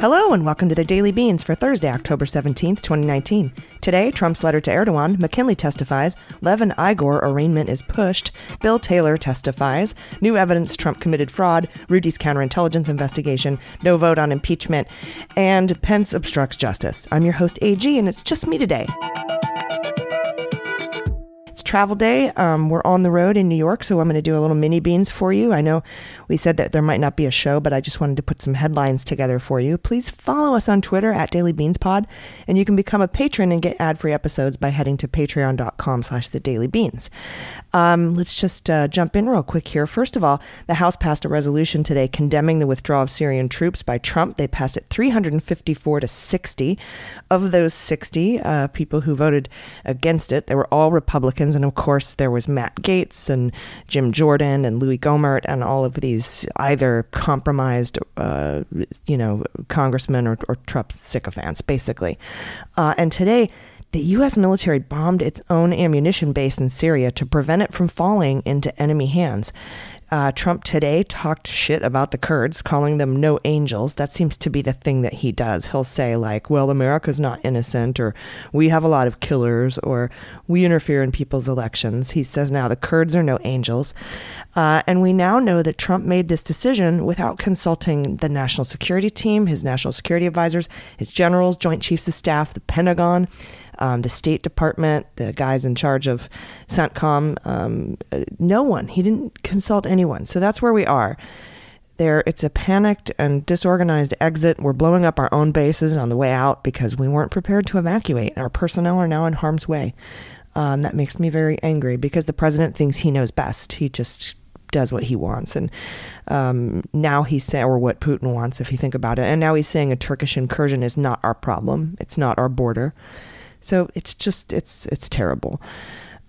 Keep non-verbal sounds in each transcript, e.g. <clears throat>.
Hello and welcome to the Daily Beans for Thursday, October 17th, 2019. Today, Trump's letter to Erdogan, McKinley testifies, Lev and Igor arraignment is pushed, Bill Taylor testifies, new evidence Trump committed fraud, Rudy's counterintelligence investigation, no vote on impeachment, and Pence obstructs justice. I'm your host, AG, and it's just me today. Travel day. Um, we're on the road in New York, so I'm going to do a little mini beans for you. I know we said that there might not be a show, but I just wanted to put some headlines together for you. Please follow us on Twitter at Daily Beans Pod, and you can become a patron and get ad-free episodes by heading to patreon.com slash the Daily Beans. Um, let's just uh, jump in real quick here. First of all, the House passed a resolution today condemning the withdrawal of Syrian troops by Trump. They passed it 354 to 60. Of those 60 uh, people who voted against it, they were all Republicans, and of course there was Matt Gaetz and Jim Jordan and Louie Gohmert and all of these either compromised, uh, you know, congressmen or, or Trump sycophants, basically. Uh, and today the U.S. military bombed its own ammunition base in Syria to prevent it from falling into enemy hands. Uh, Trump today talked shit about the Kurds, calling them no angels. That seems to be the thing that he does. He'll say, like, well, America's not innocent, or we have a lot of killers, or we interfere in people's elections. He says now the Kurds are no angels. Uh, and we now know that Trump made this decision without consulting the national security team, his national security advisors, his generals, Joint Chiefs of Staff, the Pentagon um, the State Department, the guys in charge of CENTCOM, um, uh, no one. He didn't consult anyone. So that's where we are. There, it's a panicked and disorganized exit. We're blowing up our own bases on the way out because we weren't prepared to evacuate. Our personnel are now in harm's way. Um, that makes me very angry because the president thinks he knows best. He just does what he wants. And um, now he's saying, or what Putin wants, if you think about it. And now he's saying a Turkish incursion is not our problem, it's not our border. So it's just it's it's terrible.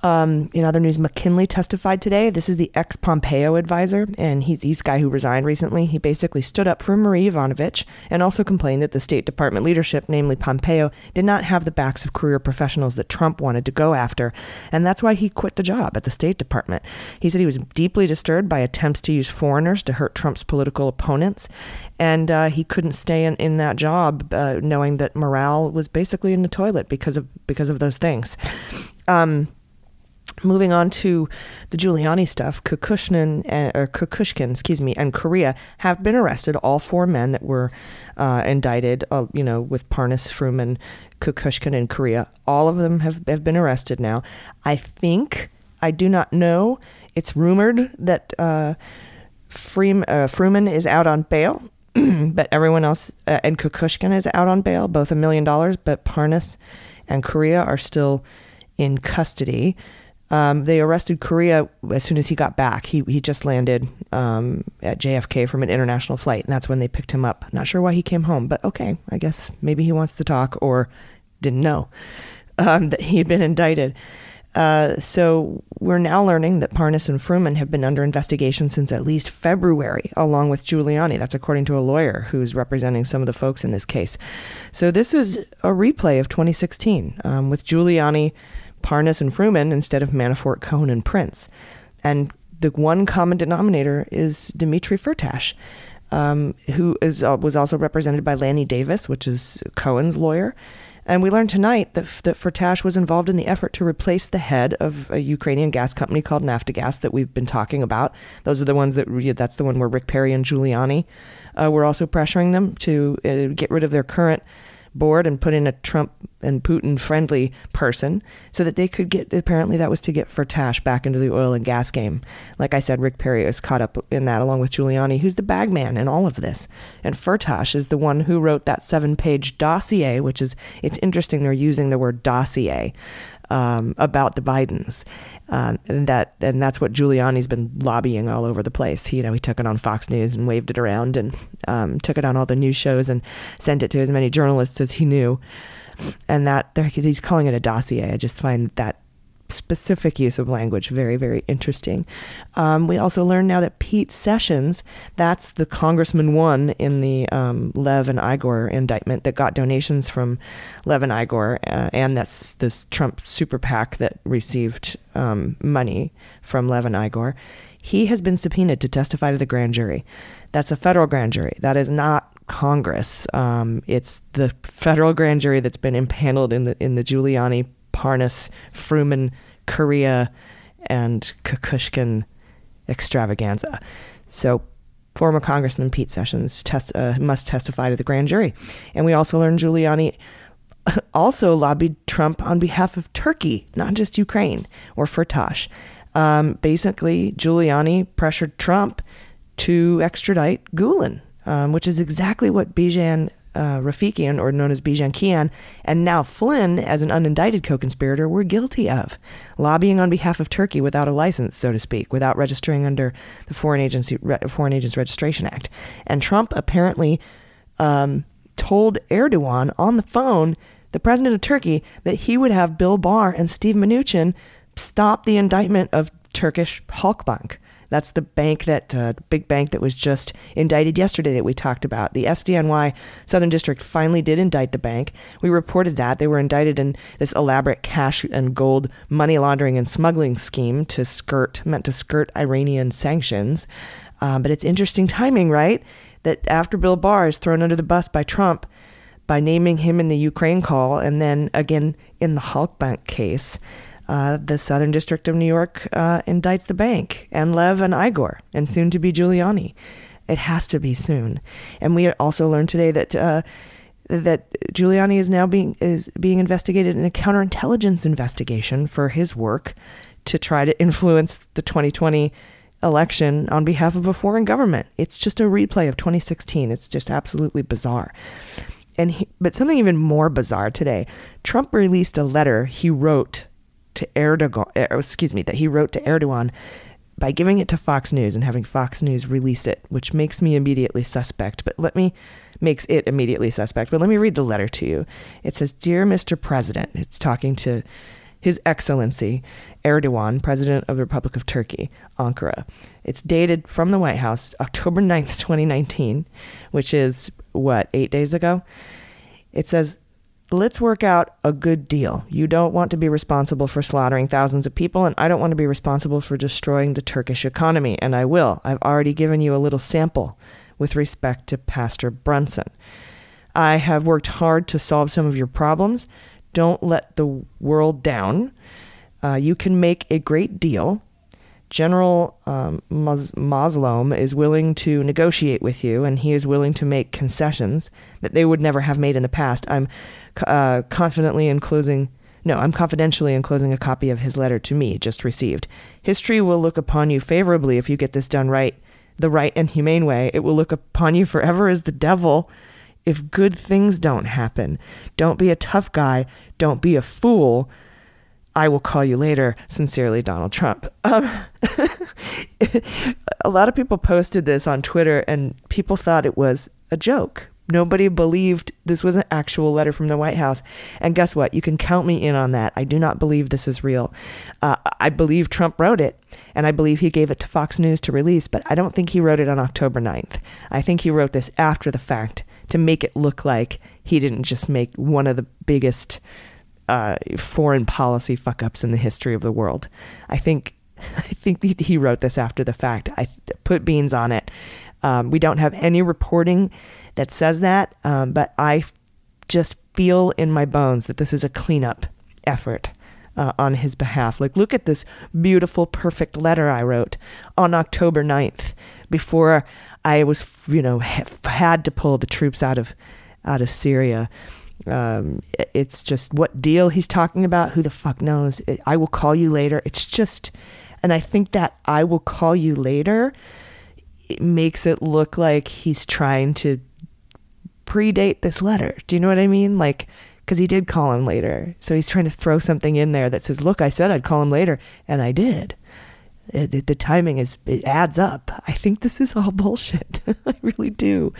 Um, in other news, McKinley testified today. This is the ex Pompeo advisor, and he's this guy who resigned recently. He basically stood up for Marie Yovanovitch and also complained that the State Department leadership, namely Pompeo, did not have the backs of career professionals that Trump wanted to go after, and that's why he quit the job at the State Department. He said he was deeply disturbed by attempts to use foreigners to hurt Trump's political opponents, and uh, he couldn't stay in, in that job uh, knowing that morale was basically in the toilet because of because of those things. Um, Moving on to the Giuliani stuff, Kukushkin, uh, or Kukushkin, excuse me, and Correia have been arrested. All four men that were uh, indicted, uh, you know, with Parnas, Fruman, Kukushkin, and Correia, all of them have, have been arrested now. I think, I do not know, it's rumored that uh, Freem, uh, Fruman is out on bail, <clears throat> but everyone else, uh, and Kukushkin is out on bail, both a million dollars, but Parnas and Correia are still in custody. Um, they arrested Correia as soon as he got back. He he just landed um, at JFK from an international flight, and that's when they picked him up. Not sure why he came home, but okay, I guess maybe he wants to talk or didn't know um, that he had been indicted. Uh, so we're now learning that Parnas and Fruman have been under investigation since at least February, along with Giuliani. That's according to a lawyer who's representing some of the folks in this case. So this is a replay of 2016 um, with Giuliani Parnas and Fruman instead of Manafort, Cohen, and Prince. And the one common denominator is Dimitri Firtash, um, who is uh, was also represented by Lanny Davis, which is Cohen's lawyer. And we learned tonight that, that Firtash was involved in the effort to replace the head of a Ukrainian gas company called Naftogaz that we've been talking about. Those are the ones that, that's the one where Rick Perry and Giuliani uh, were also pressuring them to uh, get rid of their current board and put in a Trump and Putin friendly person so that they could get, apparently, that was to get Firtash back into the oil and gas game. Like I said, Rick Perry is caught up in that along with Giuliani, who's the bagman in all of this. And Firtash is the one who wrote that seven page dossier, which is, it's interesting they're using the word dossier um, about the Bidens, um, and that and that's what Giuliani's been lobbying all over the place. He, you know, he took it on Fox News and waved it around, and um, took it on all the news shows and sent it to as many journalists as he knew. and that he's calling it a dossier. I just find that specific use of language very, very interesting. Um, we also learn now that Pete Sessions, that's the congressman one in the um, Lev and Igor indictment that got donations from Lev and Igor, uh, and that's this Trump super PAC that received um, money from Lev and Igor. He has been subpoenaed to testify to the grand jury. That's a federal grand jury. That is not Congress. Um, it's the federal grand jury that's been impaneled in the in the Giuliani Parnas, Fruman, Correia, and Kukushkin extravaganza. So, former Congressman Pete Sessions test, uh, must testify to the grand jury. And we also learned Giuliani <laughs> also lobbied Trump on behalf of Turkey, not just Ukraine or Firtash. Um, basically, Giuliani pressured Trump to extradite Gulen, um, which is exactly what Bijan uh, Rafiekian, or known as Bijan Kian, and now Flynn, as an unindicted co conspirator, were guilty of lobbying on behalf of Turkey without a license, so to speak, without registering under the Foreign, Agency, Foreign Agents Registration Act. And Trump apparently um, told Erdogan on the phone, the president of Turkey, that he would have Bill Barr and Steve Mnuchin stop the indictment of Turkish Halkbank. That's the bank that uh, big bank that was just indicted yesterday that we talked about. The SDNY Southern District finally did indict the bank. We reported that they were indicted in this elaborate cash and gold money laundering and smuggling scheme to skirt meant to skirt Iranian sanctions. Um, but it's interesting timing, right? That after Bill Barr is thrown under the bus by Trump by naming him in the Ukraine call, and then again in the Halkbank case uh, the Southern District of New York uh, indicts the bank and Lev and Igor, and soon to be Giuliani. It has to be soon. And we also learned today that uh, that Giuliani is now being is being investigated in a counterintelligence investigation for his work to try to influence the 2020 election on behalf of a foreign government. It's just a replay of 2016. It's just absolutely bizarre. And he, but something even more bizarre today. Trump released a letter he wrote to Erdogan, er, excuse me, that he wrote to Erdogan by giving it to Fox News and having Fox News release it, which makes me immediately suspect. But let me makes it immediately suspect. But let me read the letter to you. It says, "Dear Mr. President," it's talking to His Excellency Erdogan, President of the Republic of Turkey, Ankara. It's dated from the White House, October 9th, 2019, which is what, 8 days ago. It says, let's work out a good deal. You don't want to be responsible for slaughtering thousands of people, and I don't want to be responsible for destroying the Turkish economy, and I will. I've already given you a little sample with respect to Pastor Brunson. I have worked hard to solve some of your problems. Don't let the world down. Uh, you can make a great deal. General um, Mazloum is willing to negotiate with you, and he is willing to make concessions that they would never have made in the past. I'm uh, confidently enclosing. No, I'm confidentially enclosing a copy of his letter to me, just received. History will look upon you favorably if you get this done right, the right and humane way. It will look upon you forever as the devil if good things don't happen. Don't be a tough guy. Don't be a fool. I will call you later. Sincerely, Donald Trump. Um, <laughs> a lot of people posted this on Twitter, and people thought it was a joke. Nobody believed this was an actual letter from the White House. And guess what? You can count me in on that. I do not believe this is real. Uh, I believe Trump wrote it, and I believe he gave it to Fox News to release, but I don't think he wrote it on October 9th. I think he wrote this after the fact to make it look like he didn't just make one of the biggest uh, foreign policy fuck ups in the history of the world. I think <laughs> I think he wrote this after the fact. I put beans on it. Um, we don't have any reporting that says that, um, but I just feel in my bones that this is a cleanup effort uh, on his behalf. Like, look at this beautiful, perfect letter I wrote on October 9th before I was, you know, had to pull the troops out of out of Syria. Um, it's just what deal he's talking about. Who the fuck knows? I will call you later. It's just, and I think that I will call you later. It makes it look like he's trying to predate this letter. Do you know what I mean? Like, because he did call him later. So he's trying to throw something in there that says, look, I said I'd call him later, and I did. It, it- the timing is it adds up. I think this is all <laughs> bullshit. <laughs> I really do.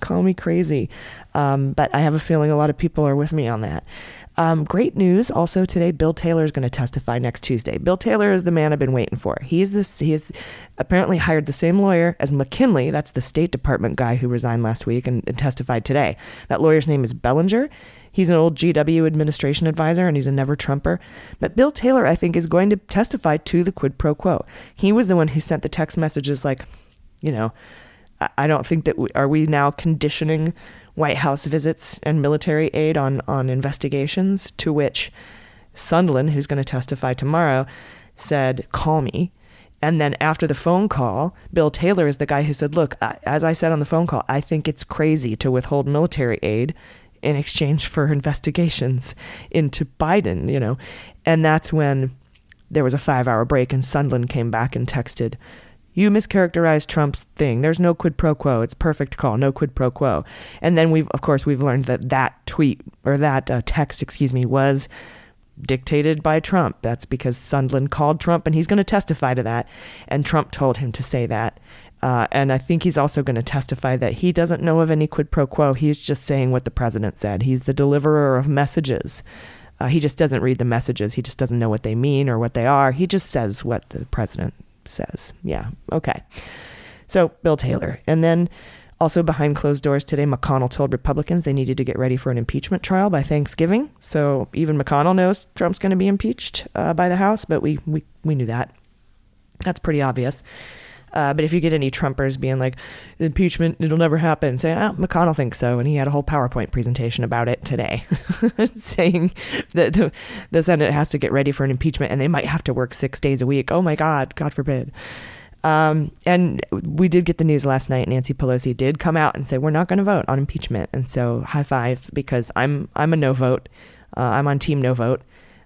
Call me crazy, um, but I have a feeling a lot of people are with me on that. Um, great news also today. Bill Taylor is going to testify next Tuesday. Bill Taylor is the man I've been waiting for. He's this. He has apparently hired the same lawyer as McKinley. That's the State Department guy who resigned last week and, and testified today. That lawyer's name is Bellinger. He's an old GW administration advisor and he's a never Trumper. But Bill Taylor, I think, is going to testify to the quid pro quo. He was the one who sent the text messages like, you know, I- don't think that we, are we now conditioning White House visits and military aid on on investigations to which Sondland, who's going to testify tomorrow, said, "Call me." And then after the phone call, Bill Taylor is the guy who said, "Look, as I said on the phone call, I think it's crazy to withhold military aid in exchange for investigations into Biden, you know." And that's when there was a 5-hour break and Sondland came back and texted, you mischaracterized Trump's thing. There's no quid pro quo. It's perfect call. No quid pro quo. And then we've, of course, we've learned that that tweet or that uh, text, excuse me, was dictated by Trump. That's because Sondland called Trump and he's going to testify to that. And Trump told him to say that. Uh, and I think he's also going to testify that he doesn't know of any quid pro quo. He's just saying what the president said. He's the deliverer of messages. Uh, he just doesn't read the messages. He just doesn't know what they mean or what they are. He just says what the president says. Yeah. Okay. So Bill Taylor. And then also behind closed doors today, McConnell told Republicans they needed to get ready for an impeachment trial by Thanksgiving. So even McConnell knows Trump's going to be impeached uh, by the House, but we, we, we knew that. That's pretty obvious. Uh, but if you get any Trumpers being like, impeachment, it'll never happen, say, oh, McConnell thinks so. And he had a whole PowerPoint presentation about it today, <laughs> saying that the, the Senate has to get ready for an impeachment and they might have to work six days a week. Oh my God, God forbid. Um, and we did get the news last night. Nancy Pelosi did come out and say we're not going to vote on impeachment. And so high five because I'm I'm a no vote. Uh, I'm on team no vote.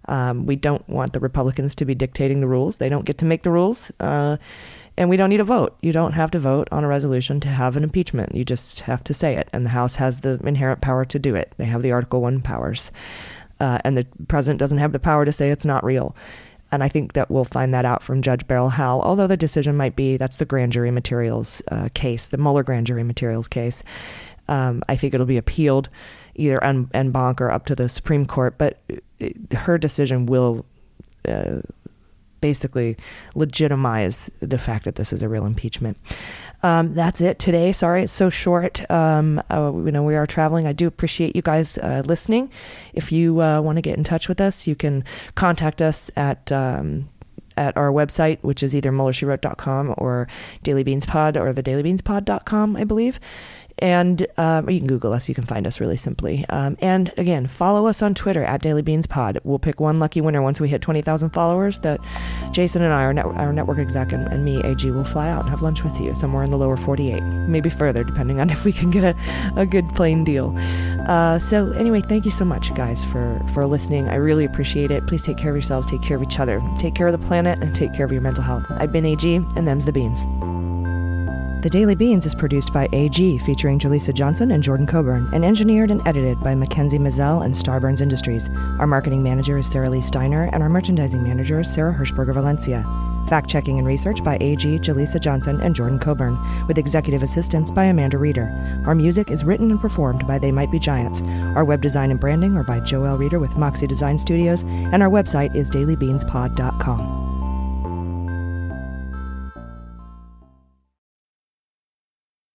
Um, we don't want the Republicans to be dictating the rules. They don't get to make the rules. Uh, and we don't need a vote. You don't have to vote on a resolution to have an impeachment. You just have to say it. And the House has the inherent power to do it. They have the Article 1 powers. Uh, and the president doesn't have the power to say it's not real. And I think that we'll find that out from Judge Beryl Howell, although the decision might be that's the grand jury materials uh, case, the Mueller grand jury materials case. Um, I think it'll be appealed either en, en banc or up to the Supreme Court, but uh, her decision will uh, basically legitimize the fact that this is a real impeachment. Um, that's it today. Sorry it's so short. Um, uh, you know, we are traveling. I do appreciate you guys uh, listening. If you uh, want to get in touch with us, you can contact us at. Um, at our website, which is either MuellerSheWrote.com or Daily Beans Pod or the DailyBeansPod.com, I believe. And um, you can Google us. You can find us really simply. Um, and again, follow us on Twitter at Daily Beans Pod. We'll pick one lucky winner once we hit 20,000 followers that Jason and I, our, net, our network exec, and, and me, AG, will fly out and have lunch with you somewhere in the lower 48. Maybe further, depending on <laughs> if we can get a, a good plane deal. Uh, so anyway, thank you so much, guys, for, for listening. I really appreciate it. Please take care of yourselves, take care of each other, take care of the planet, and take care of your mental health. I've been AG, and them's the beans. The Daily Beans is produced by AG, featuring Jaleesa Johnson and Jordan Coburn, and engineered and edited by Mackenzie Mazzell and Starburns Industries. Our marketing manager is Sarah Lee Steiner, and our merchandising manager is Sarah Hirschberger Valencia. Fact checking and research by AG, Jaleesa Johnson, and Jordan Coburn, with executive assistance by Amanda Reeder. Our music is written and performed by They Might Be Giants. Our web design and branding are by Joel Reeder with Moxie Design Studios, and our website is dailybeanspod.com.